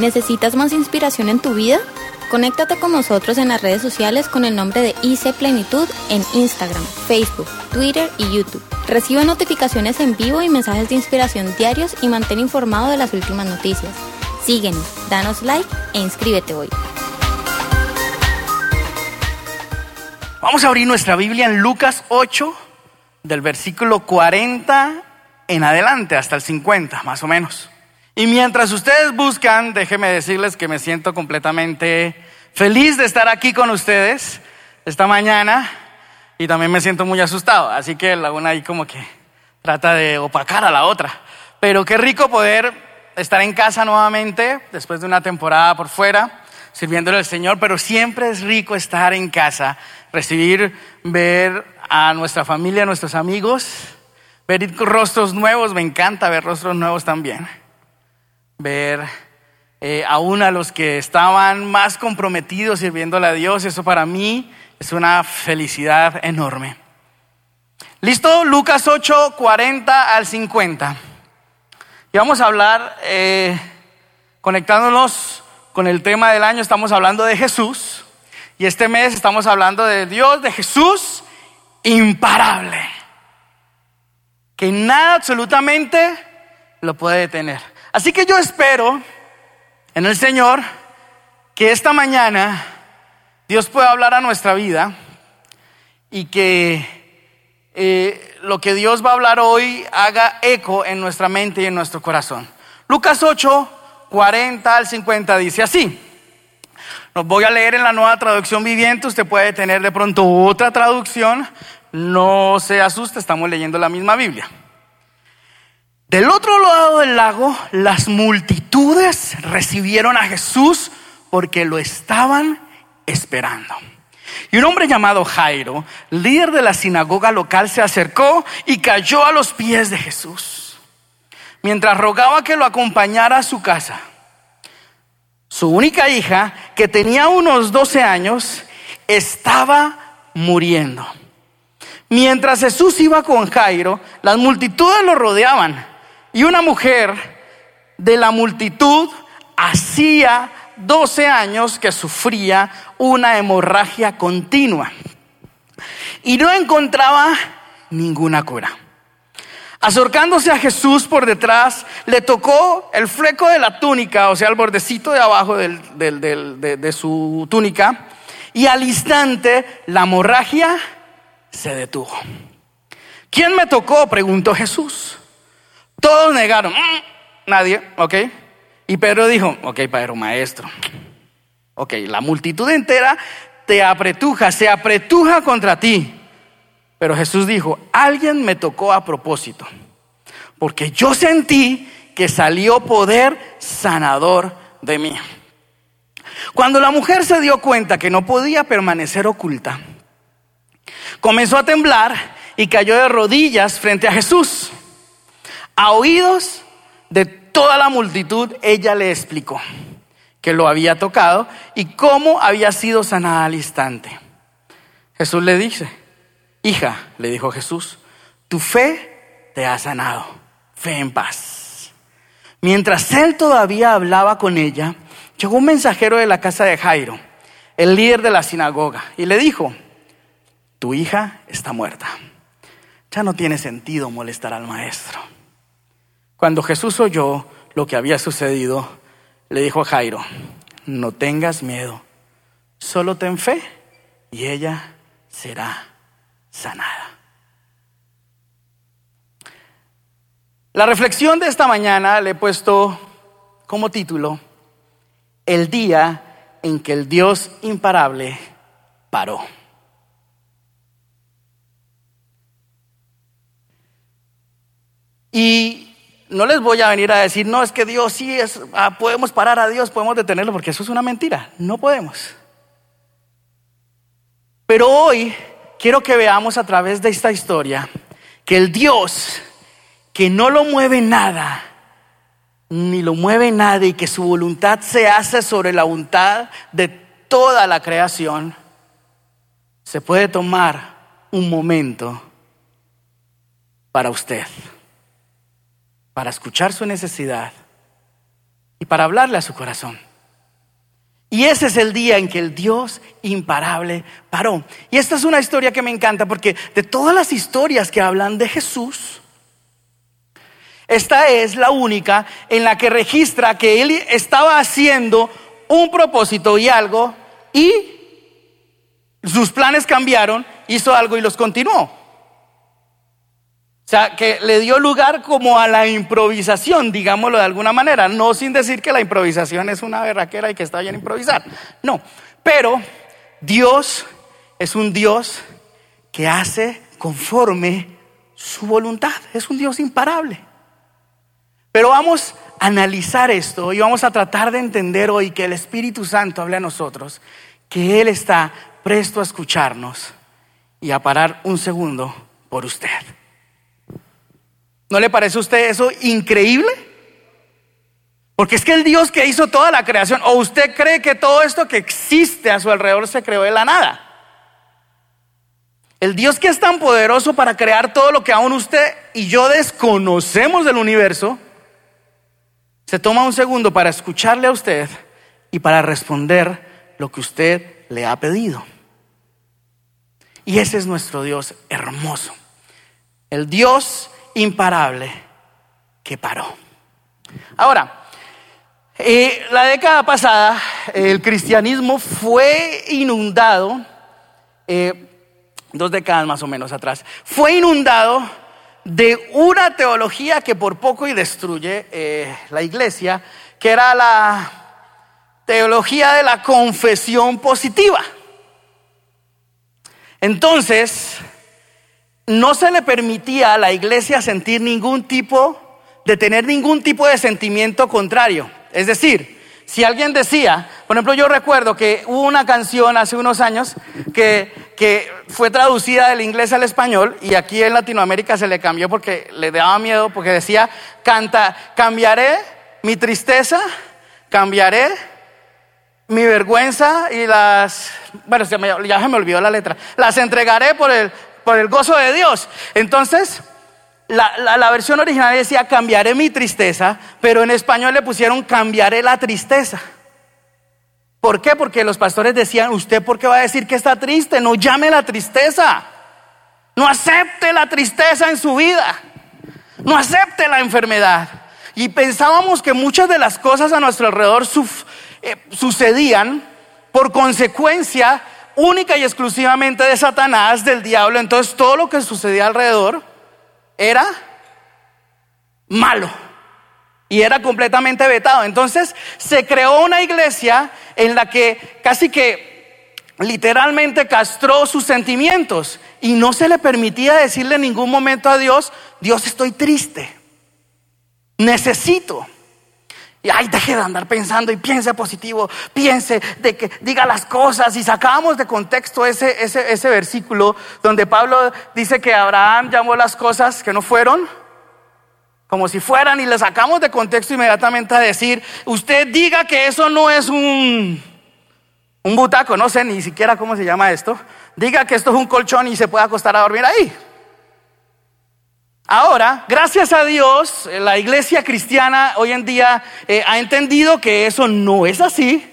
¿Necesitas más inspiración en tu vida? Conéctate con nosotros en las redes sociales con el nombre de IC Plenitud en Instagram, Facebook, Twitter y YouTube. Recibe notificaciones en vivo y mensajes de inspiración diarios y mantén informado de las últimas noticias. Síguenos, danos like e inscríbete hoy. Vamos a abrir nuestra Biblia en Lucas 8, del versículo 40 en adelante, hasta el 50, más o menos. Y mientras ustedes buscan, déjenme decirles que me siento completamente feliz de estar aquí con ustedes esta mañana y también me siento muy asustado. Así que la una ahí como que trata de opacar a la otra. Pero qué rico poder estar en casa nuevamente después de una temporada por fuera, sirviéndole al Señor, pero siempre es rico estar en casa, recibir, ver a nuestra familia, a nuestros amigos, ver rostros nuevos, me encanta ver rostros nuevos también ver eh, aún a los que estaban más comprometidos sirviéndole a Dios. Eso para mí es una felicidad enorme. ¿Listo? Lucas 8, 40 al 50. Y vamos a hablar, eh, conectándonos con el tema del año, estamos hablando de Jesús. Y este mes estamos hablando de Dios, de Jesús imparable. Que nada absolutamente lo puede detener. Así que yo espero en el Señor que esta mañana Dios pueda hablar a nuestra vida y que eh, lo que Dios va a hablar hoy haga eco en nuestra mente y en nuestro corazón. Lucas 8, 40 al 50 dice así. Nos voy a leer en la nueva traducción viviente. Usted puede tener de pronto otra traducción. No se asuste, estamos leyendo la misma Biblia. Del otro lado del lago, las multitudes recibieron a Jesús porque lo estaban esperando. Y un hombre llamado Jairo, líder de la sinagoga local, se acercó y cayó a los pies de Jesús, mientras rogaba que lo acompañara a su casa. Su única hija, que tenía unos 12 años, estaba muriendo. Mientras Jesús iba con Jairo, las multitudes lo rodeaban y una mujer de la multitud hacía 12 años que sufría una hemorragia continua y no encontraba ninguna cura. Acercándose a Jesús por detrás, le tocó el fleco de la túnica, o sea, el bordecito de abajo de, de su túnica, y al instante la hemorragia se detuvo. ¿Quién me tocó? preguntó Jesús. Todos negaron, mm, nadie, ¿ok? Y Pedro dijo, ok, Pedro, maestro, ok, la multitud entera te apretuja, se apretuja contra ti. Pero Jesús dijo, alguien me tocó a propósito, porque yo sentí que salió poder sanador de mí. Cuando la mujer se dio cuenta que no podía permanecer oculta, comenzó a temblar y cayó de rodillas frente a Jesús. A oídos de toda la multitud, ella le explicó que lo había tocado y cómo había sido sanada al instante. Jesús le dice, hija, le dijo Jesús, tu fe te ha sanado, fe en paz. Mientras él todavía hablaba con ella, llegó un mensajero de la casa de Jairo, el líder de la sinagoga, y le dijo, tu hija está muerta. Ya no tiene sentido molestar al maestro. Cuando Jesús oyó lo que había sucedido, le dijo a Jairo, no tengas miedo, solo ten fe y ella será sanada. La reflexión de esta mañana le he puesto como título, El día en que el Dios imparable paró. Y no les voy a venir a decir, no, es que Dios sí es, ah, podemos parar a Dios, podemos detenerlo, porque eso es una mentira. No podemos. Pero hoy quiero que veamos a través de esta historia que el Dios que no lo mueve nada, ni lo mueve nadie, y que su voluntad se hace sobre la voluntad de toda la creación, se puede tomar un momento para usted para escuchar su necesidad y para hablarle a su corazón. Y ese es el día en que el Dios imparable paró. Y esta es una historia que me encanta porque de todas las historias que hablan de Jesús, esta es la única en la que registra que él estaba haciendo un propósito y algo y sus planes cambiaron, hizo algo y los continuó. Sea, que le dio lugar como a la improvisación, digámoslo de alguna manera, no sin decir que la improvisación es una berraquera y que está bien improvisar. No, pero Dios es un Dios que hace conforme su voluntad, es un Dios imparable. Pero vamos a analizar esto y vamos a tratar de entender hoy que el Espíritu Santo hable a nosotros, que Él está presto a escucharnos y a parar un segundo por usted. ¿No le parece a usted eso increíble? Porque es que el Dios que hizo toda la creación, o usted cree que todo esto que existe a su alrededor se creó de la nada. El Dios que es tan poderoso para crear todo lo que aún usted y yo desconocemos del universo, se toma un segundo para escucharle a usted y para responder lo que usted le ha pedido. Y ese es nuestro Dios hermoso. El Dios imparable que paró. Ahora, eh, la década pasada el cristianismo fue inundado, eh, dos décadas más o menos atrás, fue inundado de una teología que por poco y destruye eh, la iglesia, que era la teología de la confesión positiva. Entonces, no se le permitía a la iglesia sentir ningún tipo, de tener ningún tipo de sentimiento contrario. Es decir, si alguien decía, por ejemplo, yo recuerdo que hubo una canción hace unos años que, fue traducida del inglés al español y aquí en Latinoamérica se le cambió porque le daba miedo, porque decía, canta, cambiaré mi tristeza, cambiaré mi vergüenza y las, bueno, ya se me olvidó la letra, las entregaré por el, por el gozo de Dios. Entonces, la, versión original decía cambiaré mi tristeza, pero en español le pusieron cambiaré la tristeza. ¿Por qué? Porque los pastores decían, ¿usted por qué va a decir que está triste? No llame la tristeza. No acepte la tristeza en su vida. No acepte la enfermedad. Y pensábamos que muchas de las cosas a nuestro alrededor eh, sucedían por consecuencia única y exclusivamente de Satanás, del diablo. Entonces todo lo que sucedía alrededor era malo y era completamente vetado. Entonces se creó una iglesia en la que casi que literalmente castró sus sentimientos y no se le permitía decirle en ningún momento a Dios, Dios estoy triste, necesito. Y ay, deje de andar pensando y piense positivo, piense de que diga las cosas. Y sacamos de contexto ese, ese, ese versículo donde Pablo dice que Abraham llamó las cosas que no fueron como si fueran y le sacamos de contexto inmediatamente a decir, usted diga que eso no es un, un butaco, no sé ni siquiera cómo se llama esto, diga que esto es un colchón y se puede acostar a dormir ahí. Ahora, gracias a Dios, la iglesia cristiana hoy en día eh, ha entendido que eso no es así.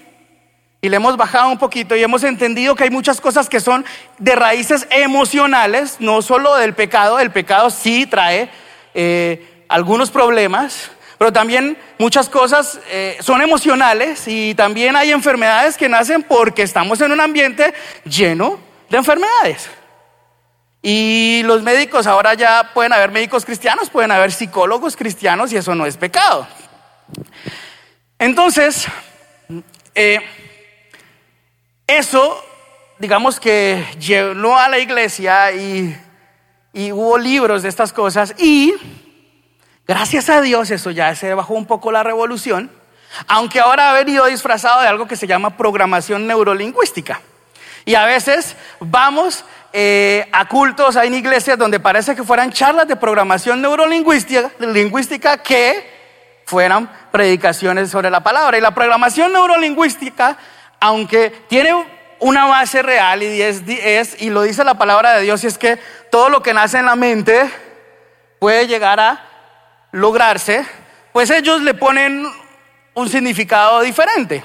Y le hemos bajado un poquito y hemos entendido que hay muchas cosas que son de raíces emocionales, no solo del pecado. El pecado sí trae eh, algunos problemas, pero también muchas cosas eh, son emocionales y también hay enfermedades que nacen porque estamos en un ambiente lleno de enfermedades. Y los médicos ahora ya pueden haber médicos cristianos, pueden haber psicólogos cristianos y eso no es pecado. Entonces, eh, eso, digamos que llegó a la iglesia y, y hubo libros de estas cosas y gracias a Dios eso ya se bajó un poco la revolución, aunque ahora ha venido disfrazado de algo que se llama programación neurolingüística. Y a veces vamos eh, a cultos, hay iglesias donde parece que fueran charlas de programación neurolingüística lingüística que fueran predicaciones sobre la palabra. Y la programación neurolingüística, aunque tiene una base real y, es, y lo dice la palabra de Dios, y es que todo lo que nace en la mente puede llegar a lograrse, pues ellos le ponen un significado diferente.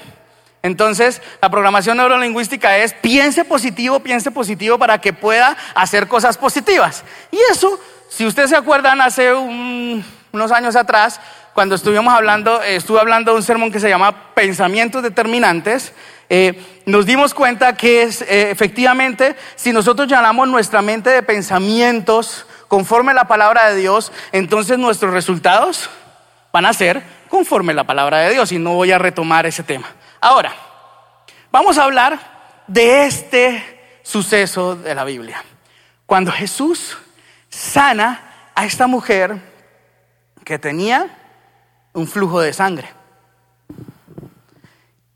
Entonces, la programación neurolingüística es piense positivo, piense positivo para que pueda hacer cosas positivas. Y eso, si ustedes se acuerdan, hace unos años atrás, cuando estuvimos hablando, eh, estuve hablando de un sermón que se llama Pensamientos Determinantes, eh, nos dimos cuenta que eh, efectivamente, si nosotros llenamos nuestra mente de pensamientos conforme a la palabra de Dios, entonces nuestros resultados van a ser conforme a la palabra de Dios y no voy a retomar ese tema. Ahora, vamos a hablar de este suceso de la Biblia. Cuando Jesús sana a esta mujer que tenía un flujo de sangre.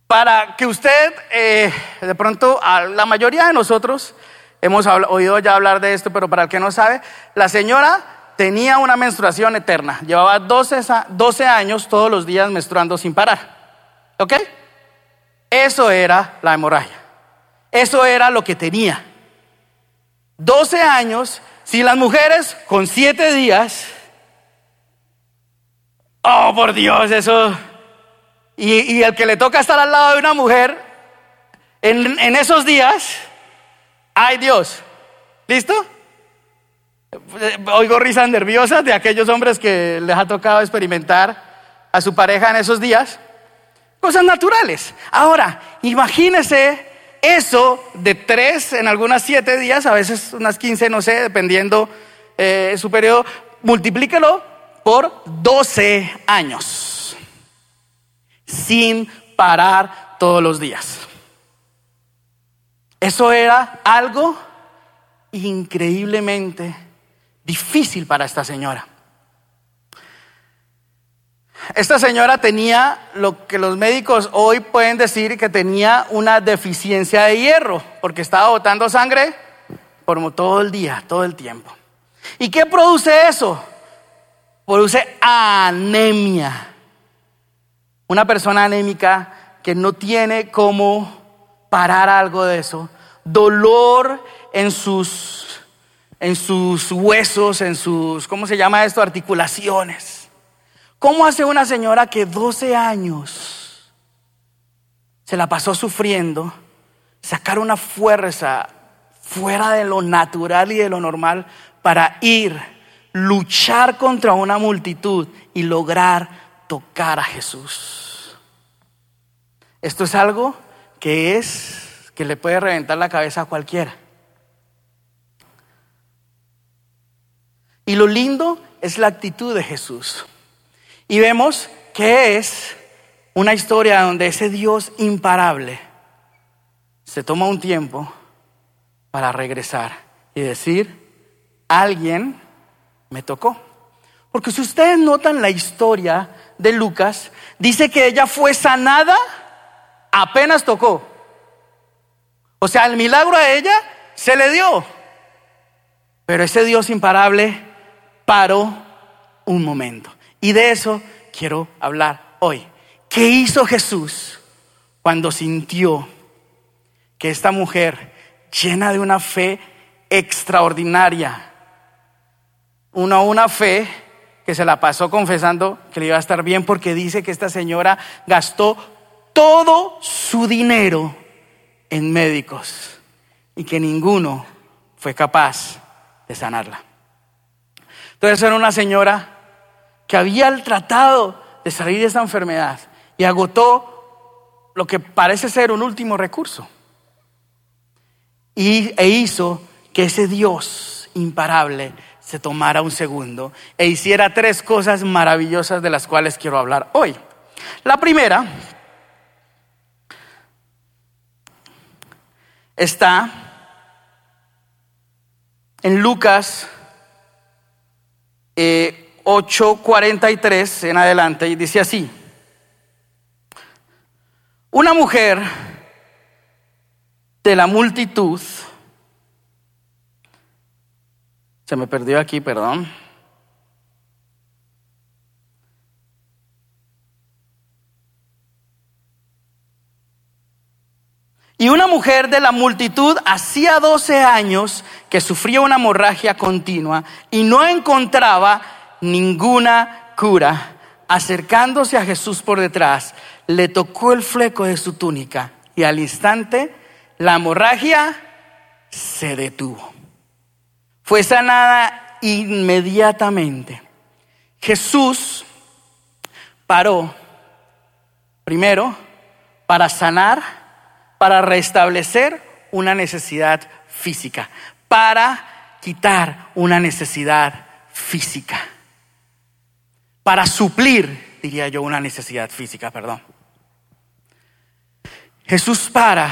Para que usted, eh, de pronto, a la mayoría de nosotros hemos oído ya hablar de esto, pero para el que no sabe, la señora tenía una menstruación eterna. Llevaba 12, 12 años todos los días menstruando sin parar. ¿Ok? Eso era la hemorragia. Eso era lo que tenía. 12 años, si las mujeres con 7 días, oh por Dios, eso, y, el que le toca estar al lado de una mujer, en, en esos días, ay Dios, ¿listo? Oigo risas nerviosas de aquellos hombres que les ha tocado experimentar a su pareja en esos días. Cosas naturales. Ahora, imagínese eso de tres en algunas siete días, a veces unas quince, no sé, dependiendo eh, su periodo, multiplíquelo por doce años, sin parar todos los días. Eso era algo increíblemente difícil para esta señora. Esta señora tenía lo que los médicos hoy pueden decir que tenía una deficiencia de hierro, porque estaba botando sangre por todo el día, todo el tiempo. ¿Y qué produce eso? Produce anemia. Una persona anémica que no tiene cómo parar algo de eso. Dolor en sus, en sus huesos, en sus, ¿cómo se llama esto? Articulaciones ¿Cómo hace una señora que 12 años se la pasó sufriendo sacar una fuerza fuera de lo natural y de lo normal para ir, luchar contra una multitud y lograr tocar a Jesús? Esto es algo que es que le puede reventar la cabeza a cualquiera. Y lo lindo es la actitud de Jesús. Y vemos que es una historia donde ese Dios imparable se toma un tiempo para regresar y decir, alguien me tocó. Porque si ustedes notan la historia de Lucas, dice que ella fue sanada apenas tocó. O sea, el milagro a ella se le dio. Pero ese Dios imparable paró un momento. Y de eso quiero hablar hoy. ¿Qué hizo Jesús cuando sintió que esta mujer, llena de una fe extraordinaria, una, una fe que se la pasó confesando que le iba a estar bien porque dice que esta señora gastó todo su dinero en médicos y que ninguno fue capaz de sanarla. Entonces era una señora que había tratado de salir de esa enfermedad y agotó lo que parece ser un último recurso. Y, e hizo que ese Dios imparable se tomara un segundo e hiciera tres cosas maravillosas de las cuales quiero hablar hoy. La primera está en Lucas eh, 8:43 en adelante y dice así. Una mujer de la multitud, se me perdió aquí, perdón. Y una mujer de la multitud hacía 12 años que sufría una hemorragia continua y no encontraba ninguna cura, acercándose a Jesús por detrás, le tocó el fleco de su túnica y al instante la hemorragia se detuvo. Fue sanada inmediatamente. Jesús paró primero para sanar, para restablecer una necesidad física, para quitar una necesidad física, para suplir, diría yo, una necesidad física, perdón. Jesús para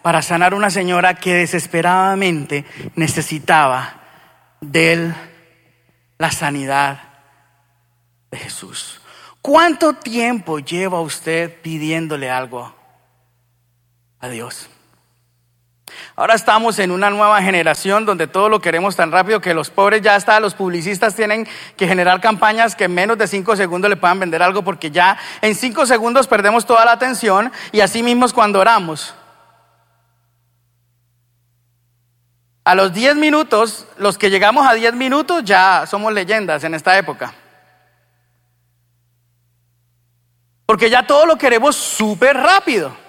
para sanar una señora que desesperadamente necesitaba de la sanidad de Jesús. ¿Cuánto tiempo lleva usted pidiéndole algo a Dios? Ahora estamos en una nueva generación donde todo lo queremos tan rápido que los pobres ya hasta los publicistas tienen que generar campañas que en menos de cinco segundos le puedan vender algo porque ya en cinco segundos perdemos toda la atención y así mismo cuando oramos. A los 10 minutos, los que llegamos a 10 minutos ya somos leyendas en esta época. Porque ya todo lo queremos súper rápido.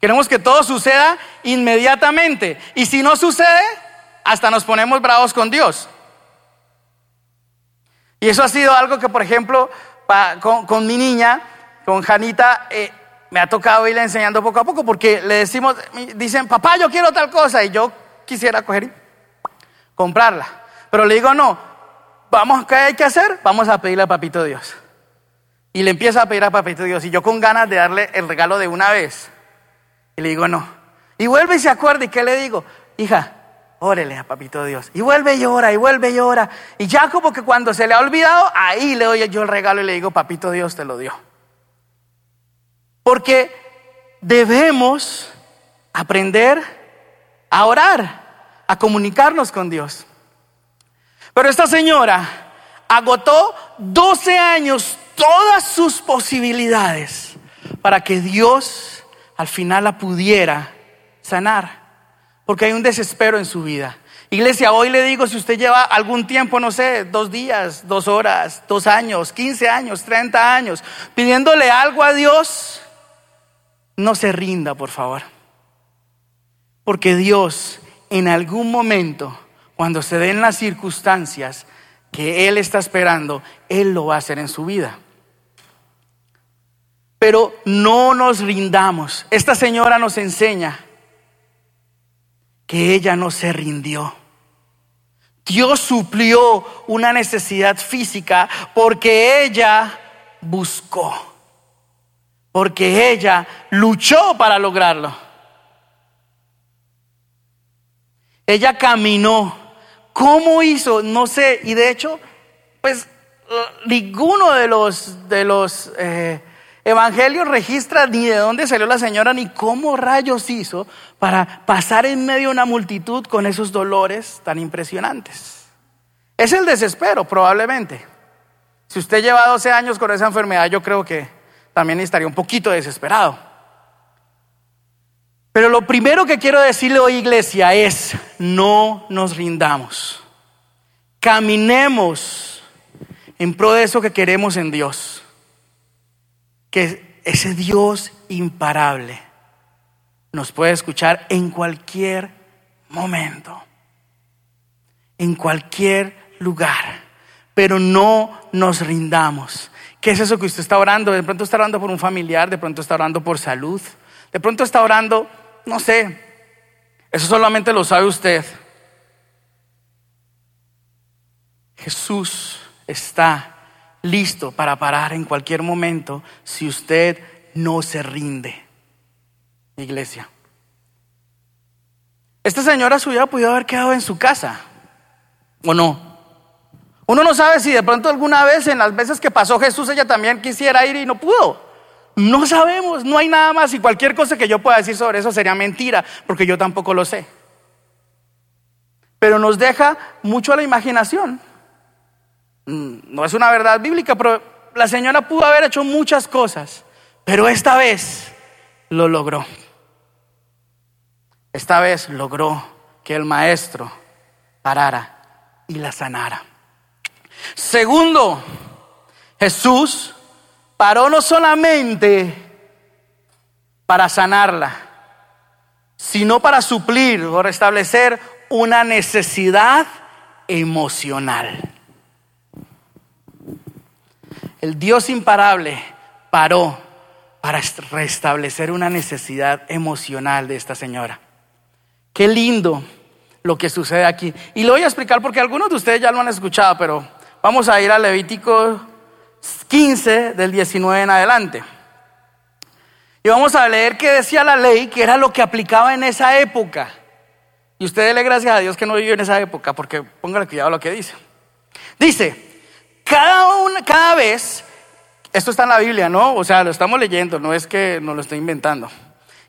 Queremos que todo suceda inmediatamente. Y si no sucede, hasta nos ponemos bravos con Dios. Y eso ha sido algo que, por ejemplo, con, mi niña, con Janita, eh, me ha tocado irle enseñando poco a poco, porque le decimos, dicen, papá, yo quiero tal cosa, y yo quisiera coger y comprarla. Pero le digo, no, vamos, ¿qué hay que hacer? Vamos a pedirle a Papito Dios. Y le empieza a pedir a Papito Dios. Y yo con ganas de darle el regalo de una vez. Y le digo, no. Y vuelve y se acuerda. ¿Y qué le digo? Hija, órele a Papito Dios. Y vuelve y llora, y vuelve y llora. Y ya como que cuando se le ha olvidado, ahí le doy yo el regalo y le digo, Papito Dios te lo dio. Porque debemos aprender a orar, a comunicarnos con Dios. Pero esta señora agotó 12 años todas sus posibilidades para que Dios al final la pudiera sanar. Porque hay un desespero en su vida. Iglesia, hoy le digo, si usted lleva algún tiempo, no sé, dos días, dos horas, dos años, quince años, treinta años, pidiéndole algo a Dios, no se rinda, por favor. Porque Dios en algún momento, cuando se den las circunstancias que Él está esperando, Él lo va a hacer en su vida. Pero no nos rindamos. Esta señora nos enseña que ella no se rindió. Dios suplió una necesidad física porque ella buscó, porque ella luchó para lograrlo. Ella caminó. ¿Cómo hizo? No sé. Y de hecho, pues ninguno de los, de los eh, evangelios registra ni de dónde salió la señora, ni cómo rayos hizo para pasar en medio de una multitud con esos dolores tan impresionantes. Es el desespero, probablemente. Si usted lleva 12 años con esa enfermedad, yo creo que también estaría un poquito desesperado. Pero lo primero que quiero decirle hoy, iglesia, es no nos rindamos. Caminemos en pro de eso que queremos en Dios. Ese Dios imparable nos puede escuchar en cualquier momento, en cualquier lugar. Pero no nos rindamos. ¿Qué es eso que usted está orando? De pronto está orando por un familiar, de pronto está orando por salud, de pronto está orando no sé, eso solamente lo sabe usted. Jesús está listo para parar en cualquier momento si usted no se rinde, iglesia. Esta señora su hubiera podido haber quedado en su casa, ¿o no? Uno no sabe si de pronto alguna vez en las veces que pasó Jesús ella también quisiera ir y no pudo. No sabemos, no hay nada más y cualquier cosa que yo pueda decir sobre eso sería mentira, porque yo tampoco lo sé. Pero nos deja mucho a la imaginación. Mm, no es una verdad bíblica, pero la señora pudo haber hecho muchas cosas, pero esta vez lo logró. Esta vez logró que el maestro parara y la sanara. Segundo, Jesús paró no solamente para sanarla, sino para suplir o restablecer una necesidad emocional. El Dios imparable paró para restablecer una necesidad emocional de esta señora. Qué lindo lo que sucede aquí. Y lo voy a explicar porque algunos de ustedes ya lo han escuchado, pero vamos a ir a Levítico 15 del 19 en adelante. Y vamos a leer qué decía la ley, que era lo que aplicaba en esa época. Y usted le gracias a Dios que no vivió en esa época, porque póngale cuidado a lo que dice. Dice, cada, una, cada vez, esto está en la Biblia, ¿no? O sea, lo estamos leyendo, no es que nos lo estoy inventando.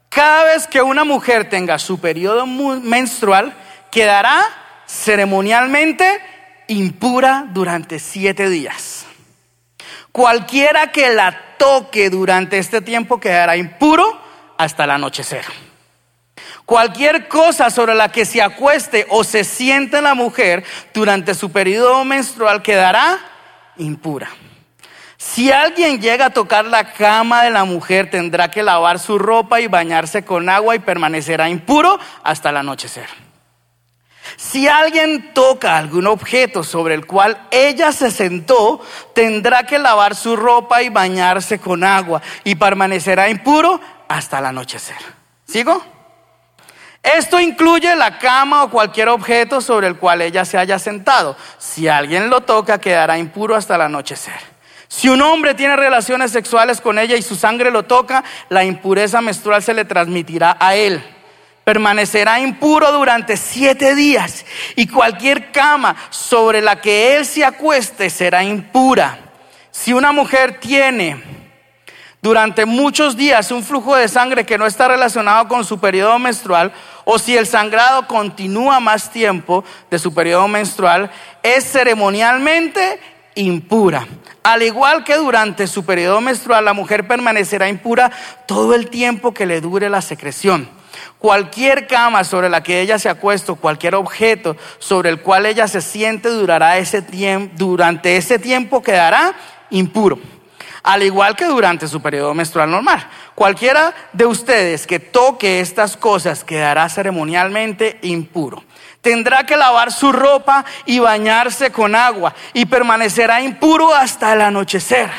Cada vez que una mujer tenga su periodo menstrual, quedará ceremonialmente impura durante siete días. Cualquiera que la toque durante este tiempo quedará impuro hasta el anochecer. Cualquier cosa sobre la que se acueste o se siente la mujer durante su periodo menstrual quedará impura. Si alguien llega a tocar la cama de la mujer, tendrá que lavar su ropa y bañarse con agua y permanecerá impuro hasta el anochecer. Si alguien toca algún objeto sobre el cual ella se sentó, tendrá que lavar su ropa y bañarse con agua y permanecerá impuro hasta el anochecer. ¿Sigo? Esto incluye la cama o cualquier objeto sobre el cual ella se haya sentado. Si alguien lo toca, quedará impuro hasta el anochecer. Si un hombre tiene relaciones sexuales con ella y su sangre lo toca, la impureza menstrual se le transmitirá a él permanecerá impuro durante siete días y cualquier cama sobre la que él se acueste será impura. Si una mujer tiene durante muchos días un flujo de sangre que no está relacionado con su periodo menstrual, o si el sangrado continúa más tiempo de su periodo menstrual, es ceremonialmente impura. Al igual que durante su periodo menstrual, la mujer permanecerá impura todo el tiempo que le dure la secreción. Cualquier cama sobre la que ella se acuesta, cualquier objeto sobre el cual ella se siente durará ese tiempo, durante ese tiempo quedará impuro. Al igual que durante su periodo menstrual normal. Cualquiera de ustedes que toque estas cosas quedará ceremonialmente impuro. Tendrá que lavar su ropa y bañarse con agua y permanecerá impuro hasta el anochecer.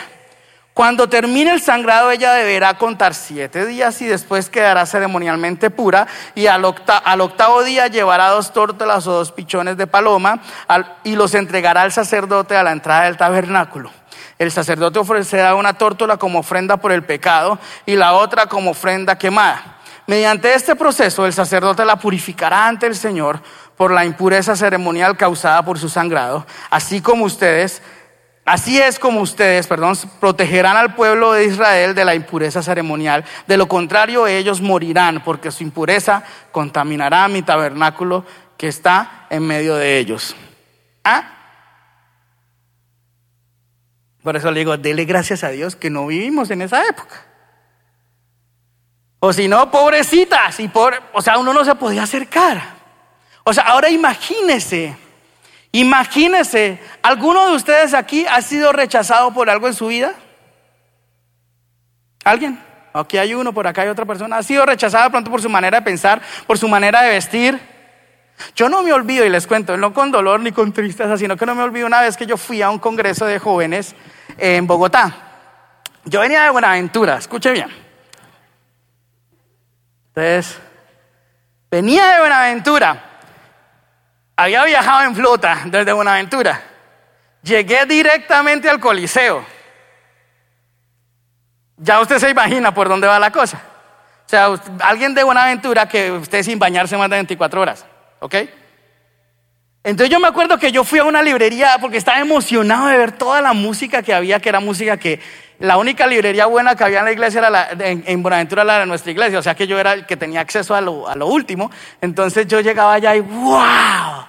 Cuando termine el sangrado, ella deberá contar siete días y después quedará ceremonialmente pura. Y al, octavo día llevará dos tórtolas o dos pichones de paloma y los entregará al sacerdote a la entrada del tabernáculo. El sacerdote ofrecerá una tórtola como ofrenda por el pecado y la otra como ofrenda quemada. Mediante este proceso, el sacerdote la purificará ante el Señor por la impureza ceremonial causada por su sangrado, así como ustedes Así es como ustedes, perdón, protegerán al pueblo de Israel de la impureza ceremonial. De lo contrario, ellos morirán porque su impureza contaminará mi tabernáculo que está en medio de ellos. ¿Ah? Por eso le digo, dele gracias a Dios que no vivimos en esa época. O si no, pobrecitas, y por, o sea, uno no se podía acercar. O sea, ahora imagínese Imagínese, ¿alguno de ustedes aquí ha sido rechazado por algo en su vida? ¿Alguien? Aquí hay uno, por acá hay otra persona. ¿Ha sido rechazado pronto por su manera de pensar, por su manera de vestir? Yo no me olvido, y les cuento, no con dolor ni con tristeza, sino que no me olvido una vez que yo fui a un congreso de jóvenes en Bogotá. Yo venía de Buenaventura, escuche bien. Entonces, venía de Buenaventura había viajado en flota desde Buenaventura. Llegué directamente al Coliseo. Ya usted se imagina por dónde va la cosa. O sea, alguien de Buenaventura que usted sin bañarse más de 24 horas. ¿Ok? Entonces yo me acuerdo que yo fui a una librería porque estaba emocionado de ver toda la música que había, que era música que la única librería buena que había en la iglesia era la, en, Buenaventura era la de nuestra iglesia, o sea que yo era el que tenía acceso a lo, a lo último. Entonces yo llegaba allá y ¡wow!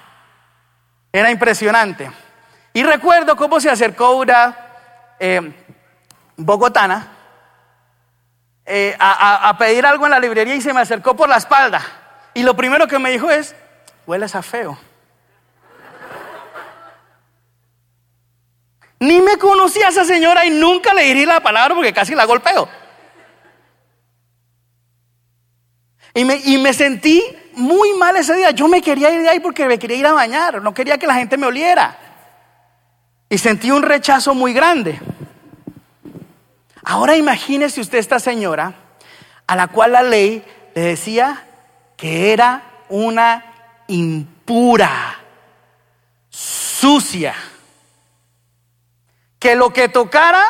Era impresionante. Y recuerdo cómo se acercó una eh, bogotana eh, a, pedir algo en la librería y se me acercó por la espalda. Y lo primero que me dijo es, hueles a feo. Ni me conocía a esa señora y nunca le dirí la palabra porque casi la golpeo. Y me, y me sentí muy mal ese día. Yo me quería ir de ahí porque me quería ir a bañar. No quería que la gente me oliera. Y sentí un rechazo muy grande. Ahora imagínese usted esta señora a la cual la ley le decía que era una impura, sucia, que lo que tocara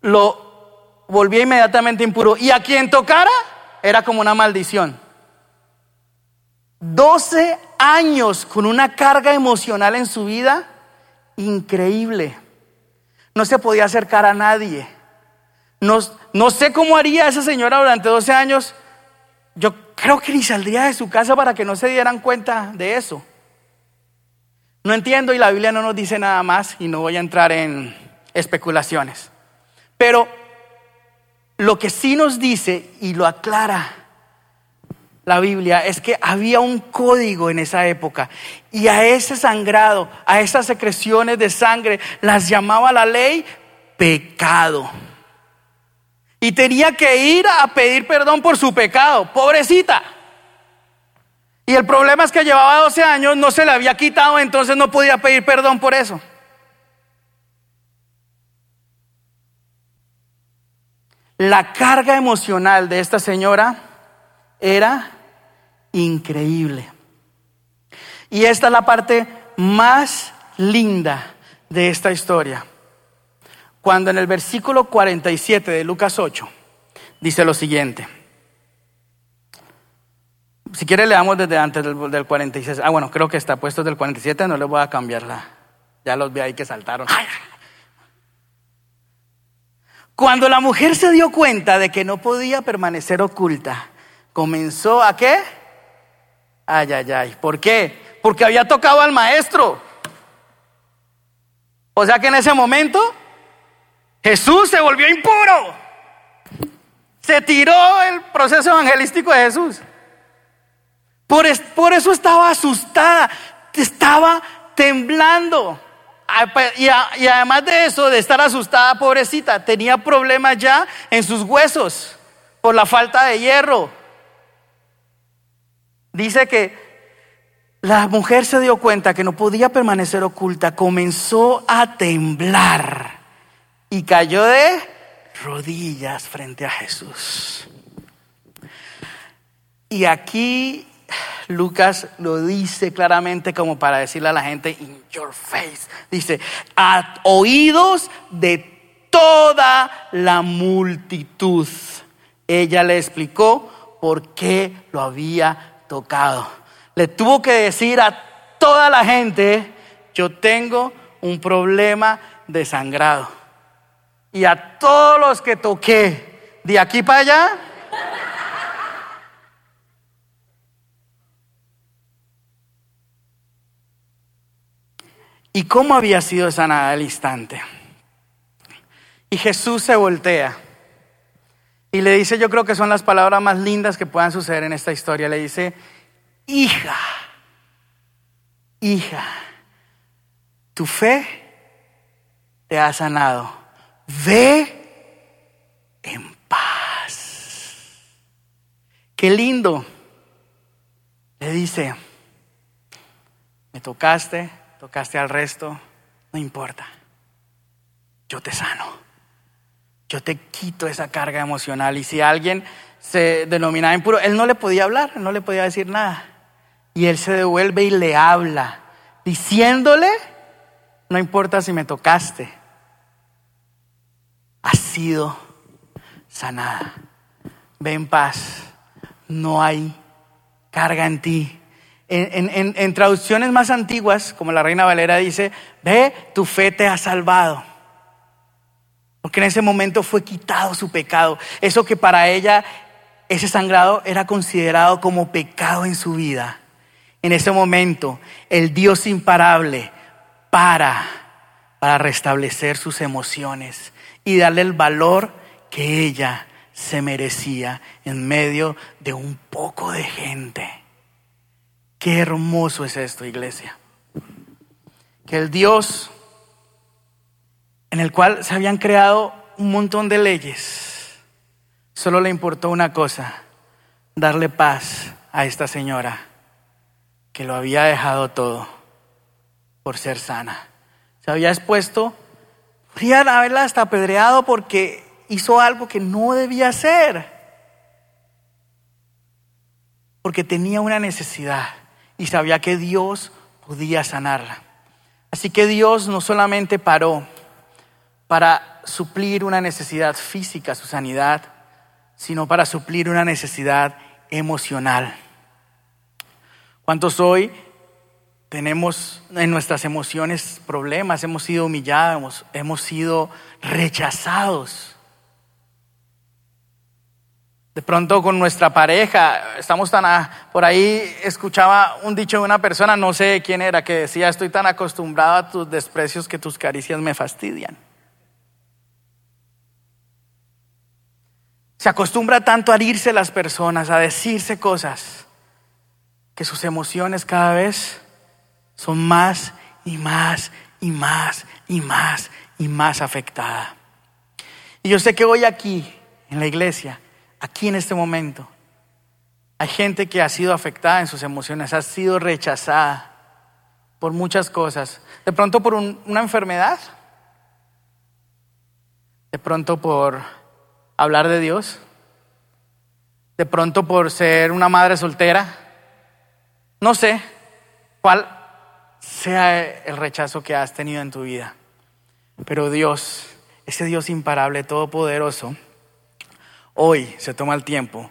lo volvía inmediatamente impuro y a quien tocara era como una maldición. 12 años con una carga emocional en su vida increíble. No se podía acercar a nadie. No, no sé cómo haría esa señora durante 12 años. Yo creo que ni saldría de su casa para que no se dieran cuenta de eso. No entiendo y la Biblia no nos dice nada más y no voy a entrar en especulaciones. Pero lo que sí nos dice y lo aclara la Biblia es que había un código en esa época y a ese sangrado, a esas secreciones de sangre, las llamaba la ley pecado. Y tenía que ir a pedir perdón por su pecado, pobrecita. Y el problema es que llevaba 12 años, no se le había quitado, entonces no podía pedir perdón por eso. La carga emocional de esta señora era increíble. Y esta es la parte más linda de esta historia. Cuando en el versículo 47 de Lucas 8 dice lo siguiente. Si quiere leamos desde antes del, 46. Ah, bueno, creo que está puesto desde el 47, no le voy a cambiarla. Ya los vi ahí que saltaron. Cuando la mujer se dio cuenta de que no podía permanecer oculta, comenzó a qué? Ay, ay, ay. ¿Por qué? Porque había tocado al maestro. O sea que en ese momento Jesús se volvió impuro. Se tiró el proceso evangelístico de Jesús. Por, por eso estaba asustada, estaba temblando. Ah, pues, y, y además de eso, de estar asustada, pobrecita, tenía problemas ya en sus huesos por la falta de hierro. Dice que la mujer se dio cuenta que no podía permanecer oculta, comenzó a temblar y cayó de rodillas frente a Jesús. Y aquí Lucas lo dice claramente como para decirle a la gente, in your face, dice, a oídos de toda la multitud. Ella le explicó por qué lo había tocado. Le tuvo que decir a toda la gente, yo tengo un problema de sangrado. Y a todos los que toqué, de aquí para allá, ¿Y cómo había sido sanada al instante? Y Jesús se voltea y le dice, yo creo que son las palabras más lindas que puedan suceder en esta historia. Le dice, hija, hija, tu fe te ha sanado. Ve en paz. Qué lindo. Le dice, me tocaste, tocaste al resto, no importa. Yo te sano yo te quito esa carga emocional. Y si alguien se denominaba impuro, él no le podía hablar, no le podía decir nada. Y él se devuelve y le habla, diciéndole, no importa si me tocaste, has sido sanada. Ve en paz, no hay carga en ti. En, en traducciones más antiguas, como la Reina Valera dice, ve, tu fe te ha salvado. Porque en ese momento fue quitado su pecado. Eso que para ella, ese sangrado era considerado como pecado en su vida. En ese momento, el Dios imparable para, para restablecer sus emociones y darle el valor que ella se merecía en medio de un poco de gente. Qué hermoso es esto, iglesia. Que el Dios en el cual se habían creado un montón de leyes solo le importó una cosa, darle paz a esta señora que lo había dejado todo por ser sana. Se había expuesto, podrían haberla hasta apedreado porque hizo algo que no debía hacer, porque tenía una necesidad y sabía que Dios podía sanarla. Así que Dios no solamente paró para suplir una necesidad física, su sanidad, sino para suplir una necesidad emocional. ¿Cuántos hoy tenemos en nuestras emociones problemas? Hemos sido humillados, hemos sido rechazados. De pronto con nuestra pareja, estamos tan por ahí escuchaba un dicho de una persona, no sé quién era, que decía, estoy tan acostumbrado a tus desprecios que tus caricias me fastidian. Se acostumbra tanto a herirse las personas, a decirse cosas, que sus emociones cada vez son más y más y más y más y más afectadas. Y yo sé que hoy aquí, en la iglesia, aquí en este momento. Hay gente que ha sido afectada en sus emociones, ha sido rechazada por muchas cosas. De pronto por una enfermedad, de pronto por hablar de Dios, de pronto por ser una madre soltera. No sé cuál sea el rechazo que has tenido en tu vida, pero Dios, ese Dios imparable, todopoderoso, hoy se toma el tiempo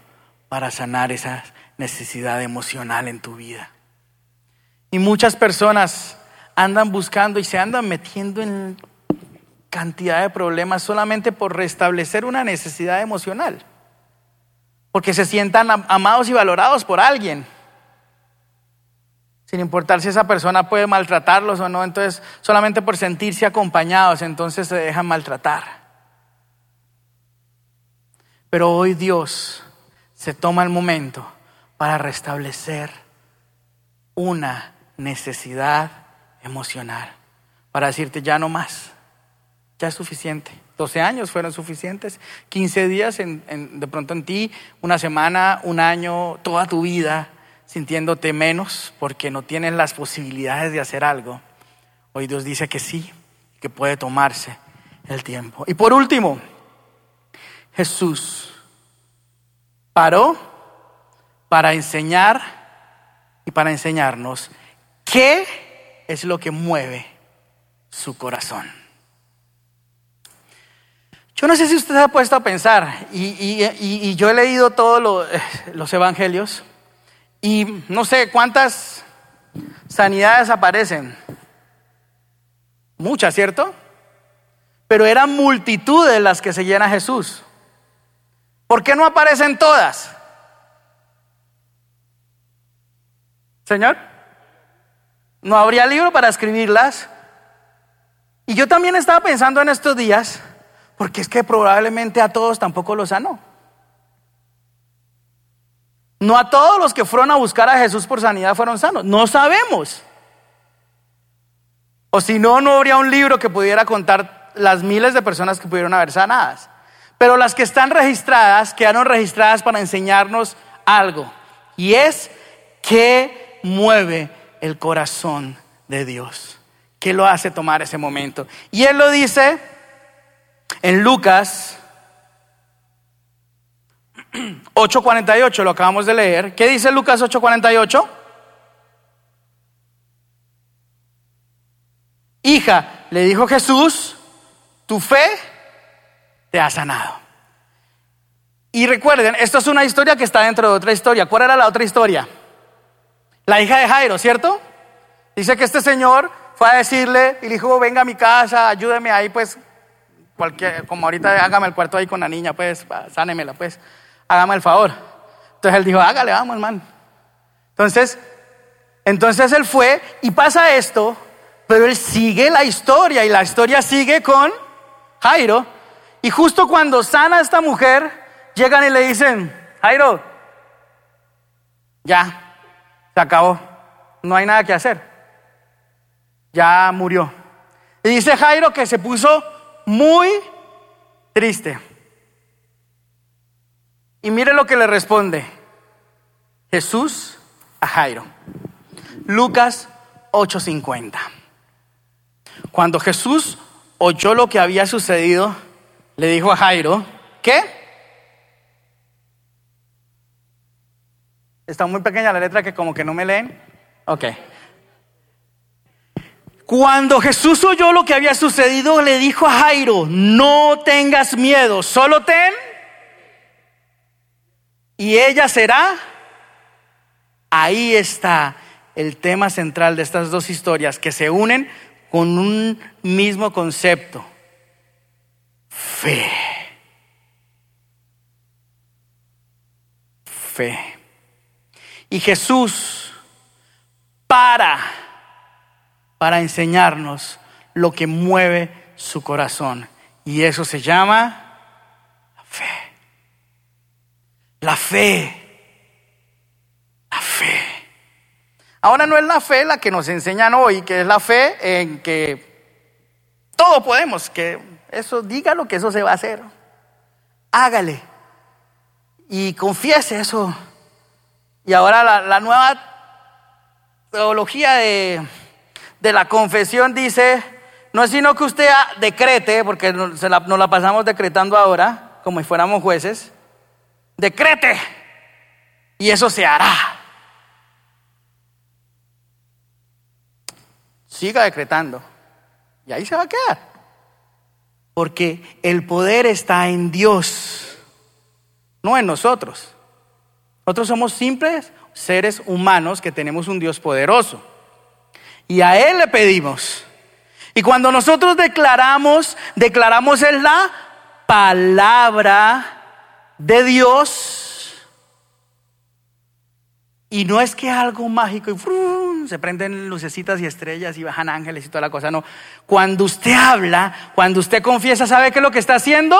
para sanar esa necesidad emocional en tu vida. Y muchas personas andan buscando y se andan metiendo en cantidad de problemas solamente por restablecer una necesidad emocional. Porque se sientan amados y valorados por alguien. Sin importar si esa persona puede maltratarlos o no, entonces solamente por sentirse acompañados, entonces se dejan maltratar. Pero hoy Dios se toma el momento para restablecer una necesidad emocional, para decirte ya no más, ya es suficiente. 12 años fueron suficientes, 15 días de pronto en ti, una semana, un año, toda tu vida sintiéndote menos porque no tienes las posibilidades de hacer algo. Hoy Dios dice que sí, que puede tomarse el tiempo. Y por último, Jesús paró para enseñar y para enseñarnos qué es lo que mueve su corazón. Yo no sé si usted se ha puesto a pensar, y, yo he leído todos los evangelios, y no sé cuántas sanidades aparecen. Muchas, ¿cierto? Pero eran multitudes las que seguían a Jesús. ¿Por qué no aparecen todas? Señor, no habría libro para escribirlas. Y yo también estaba pensando en estos días, porque es que probablemente a todos tampoco los sanó. No a todos los que fueron a buscar a Jesús por sanidad fueron sanos. No sabemos. O si no, no habría un libro que pudiera contar las miles de personas que pudieron haber sanadas. Pero las que están registradas quedaron registradas para enseñarnos algo. Y es que mueve el corazón de Dios. ¿Qué lo hace tomar ese momento? Y él lo dice en Lucas 8:48, lo acabamos de leer. ¿Qué dice Lucas 8:48? Hija, le dijo Jesús, tu fe te ha sanado. Y recuerden, esto es una historia que está dentro de otra historia. ¿Cuál era la otra historia? La hija de Jairo, ¿cierto? Dice que este señor fue a decirle y le dijo, venga a mi casa, ayúdeme ahí, pues, cualquier, como ahorita hágame el cuarto ahí con la niña, pues, sánemela, pues, hágame el favor. Entonces él dijo, hágale, vamos, hermano. Entonces, entonces él fue y pasa esto, pero él sigue la historia y la historia sigue con Jairo y justo cuando sana a esta mujer, llegan y le dicen, Jairo, ya, se acabó, no hay nada que hacer, ya murió. Y dice Jairo que se puso muy triste. Y mire lo que le responde Jesús a Jairo. Lucas 8:50. Cuando Jesús oyó lo que había sucedido, le dijo a Jairo, ¿qué? Está muy pequeña la letra que como que no me leen. Ok. Cuando Jesús oyó lo que había sucedido, le dijo a Jairo, no tengas miedo, solo ten. Y ella será. Ahí está el tema central de estas dos historias que se unen con un mismo concepto. Fe. Fe. Y Jesús para para enseñarnos lo que mueve su corazón. Y eso se llama la fe. La fe. La fe. Ahora no es la fe la que nos enseñan hoy, que es la fe en que todo podemos, que eso diga lo que eso se va a hacer. Hágale. Y confiese eso. Y ahora la, nueva teología de de la confesión dice, no es sino que usted decrete, porque nos nos la pasamos decretando ahora, como si fuéramos jueces, decrete y eso se hará. Siga decretando y ahí se va a quedar. Porque el poder está en Dios, no en nosotros. Nosotros somos simples seres humanos que tenemos un Dios poderoso y a Él le pedimos. Y cuando nosotros declaramos, declaramos en la palabra de Dios. Y no es que algo mágico y se prenden lucecitas y estrellas y bajan ángeles y toda la cosa, no. Cuando usted habla, cuando usted confiesa, ¿sabe qué es lo que está haciendo?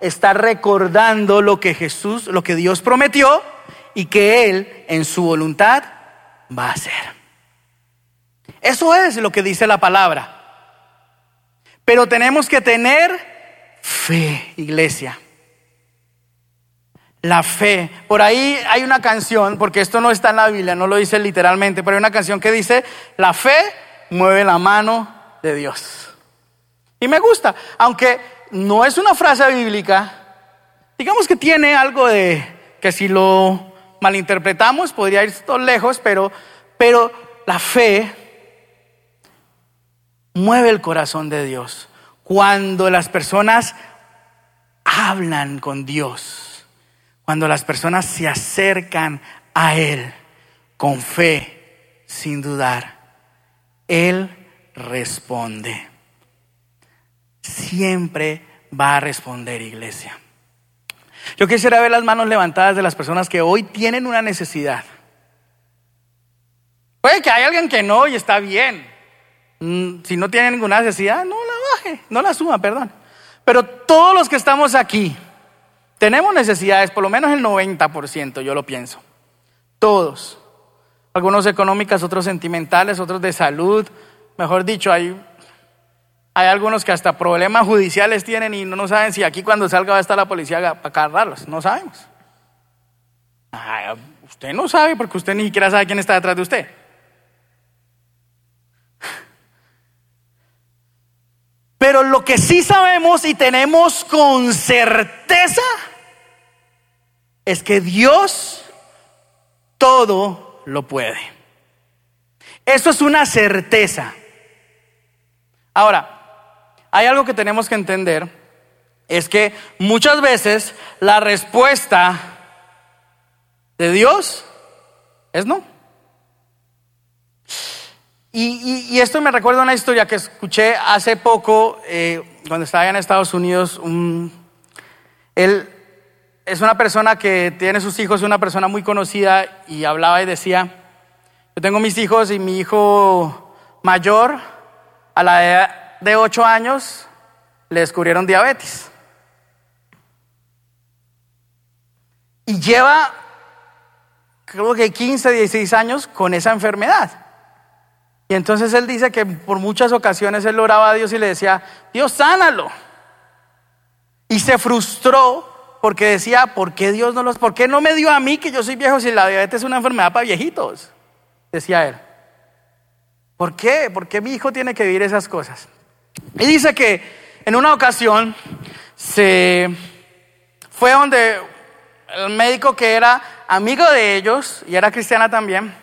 Está recordando lo que Jesús, lo que Dios prometió y que Él en su voluntad va a hacer. Eso es lo que dice la palabra. Pero tenemos que tener fe, iglesia. La fe. Por ahí hay una canción, porque esto no está en la Biblia, no lo dice literalmente, pero hay una canción que dice, la fe mueve la mano de Dios. Y me gusta, aunque no es una frase bíblica, digamos que tiene algo de que si lo malinterpretamos podría ir todo lejos, pero, pero la fe mueve el corazón de Dios. Cuando las personas hablan con Dios, cuando las personas se acercan a Él con fe, sin dudar, Él responde. Siempre va a responder, iglesia. Yo quisiera ver las manos levantadas de las personas que hoy tienen una necesidad. Puede que hay alguien que no y está bien. Mm, si no tiene ninguna necesidad, no la baje, no la suma, perdón. Pero todos los que estamos aquí tenemos necesidades, por lo menos el 90%, yo lo pienso. Todos. Algunos económicas, otros sentimentales, otros de salud. Mejor dicho, hay, hay algunos que hasta problemas judiciales tienen y no, saben si aquí cuando salga va a estar la policía para agarrarlos. No sabemos. usted no sabe porque usted ni siquiera sabe quién está detrás de usted. Pero lo que sí sabemos y tenemos con certeza es que Dios todo lo puede. Eso es una certeza. Ahora, hay algo que tenemos que entender, es que muchas veces la respuesta de Dios es no. Y, esto me recuerda una historia que escuché hace poco, eh, cuando estaba en Estados Unidos. él es una persona que tiene sus hijos, una persona muy conocida, y hablaba y decía, yo tengo mis hijos y mi hijo mayor, a la edad de 8 años, le descubrieron diabetes. Y lleva, creo que 15, 16 años con esa enfermedad. Y entonces él dice que por muchas ocasiones él oraba a Dios y le decía, Dios, sánalo. Y se frustró porque decía, ¿por qué Dios no los, por qué no me dio a mí que yo soy viejo si la diabetes es una enfermedad para viejitos? Decía él. ¿Por qué? ¿Por qué mi hijo tiene que vivir esas cosas? Y dice que en una ocasión se fue donde el médico que era amigo de ellos y era cristiana también,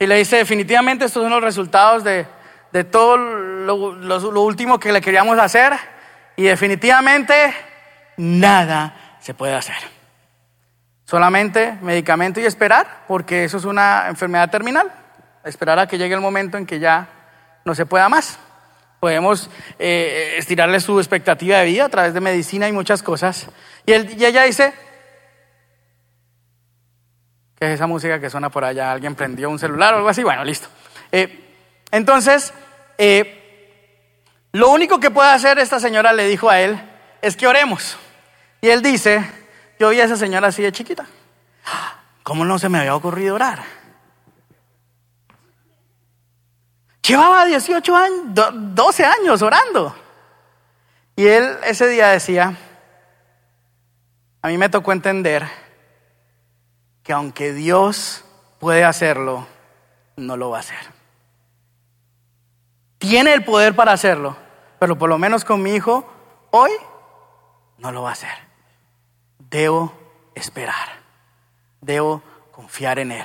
y le dice, definitivamente estos son los resultados de, todo lo último que le queríamos hacer, y definitivamente nada se puede hacer. Solamente medicamento y esperar, porque eso es una enfermedad terminal. Esperar a que llegue el momento en que ya no se pueda más. Podemos eh, estirarle su expectativa de vida a través de medicina y muchas cosas. Y, ella dice, ¿qué es esa música que suena por allá? ¿Alguien prendió un celular o algo así? Bueno, listo. Eh, entonces, eh, lo único que puede hacer esta señora le dijo a él es que oremos. Y él dice, yo vi a esa señora así de chiquita. ¿Cómo no se me había ocurrido orar? Llevaba 18 años, 12 años orando. Y él ese día decía, a mí me tocó entender que aunque Dios puede hacerlo, no lo va a hacer. Tiene el poder para hacerlo, pero por lo menos con mi hijo, hoy no lo va a hacer. Debo esperar, debo confiar en Él.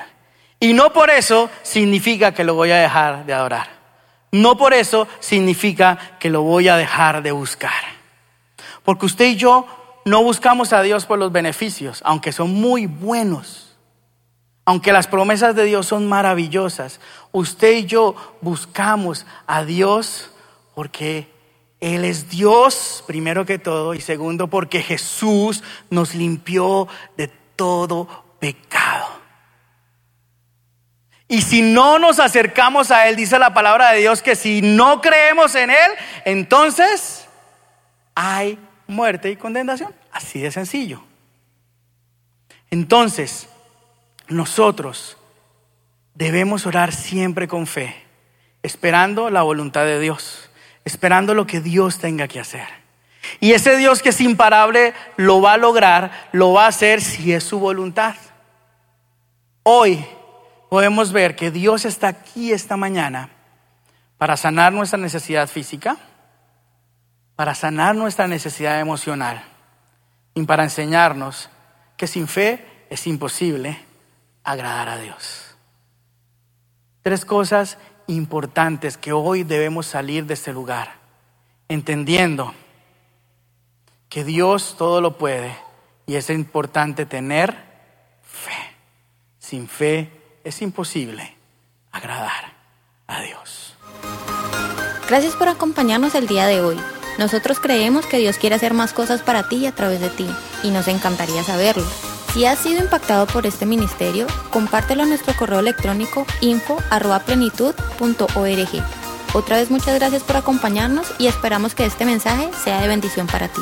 Y no por eso significa que lo voy a dejar de adorar. No por eso significa que lo voy a dejar de buscar. Porque usted y yo no buscamos a Dios por los beneficios, aunque son muy buenos. Aunque las promesas de Dios son maravillosas, usted y yo buscamos a Dios porque Él es Dios, primero que todo, y segundo, porque Jesús nos limpió de todo pecado. Y si no nos acercamos a Él, dice la palabra de Dios que si no creemos en Él, entonces hay muerte y condenación. Así de sencillo. Entonces, nosotros debemos orar siempre con fe, esperando la voluntad de Dios, esperando lo que Dios tenga que hacer. Y ese Dios que es imparable lo va a lograr, lo va a hacer si es su voluntad. Hoy podemos ver que Dios está aquí esta mañana para sanar nuestra necesidad física, para sanar nuestra necesidad emocional y para enseñarnos que sin fe es imposible agradar a Dios. Tres cosas importantes que hoy debemos salir de este lugar, entendiendo que Dios todo lo puede y es importante tener fe. Sin fe es imposible agradar a Dios. Gracias por acompañarnos el día de hoy. Nosotros creemos que Dios quiere hacer más cosas para ti y a través de ti, y nos encantaría saberlo. Si has sido impactado por este ministerio, compártelo a nuestro correo electrónico info.plenitud.org. Otra vez muchas gracias por acompañarnos y esperamos que este mensaje sea de bendición para ti.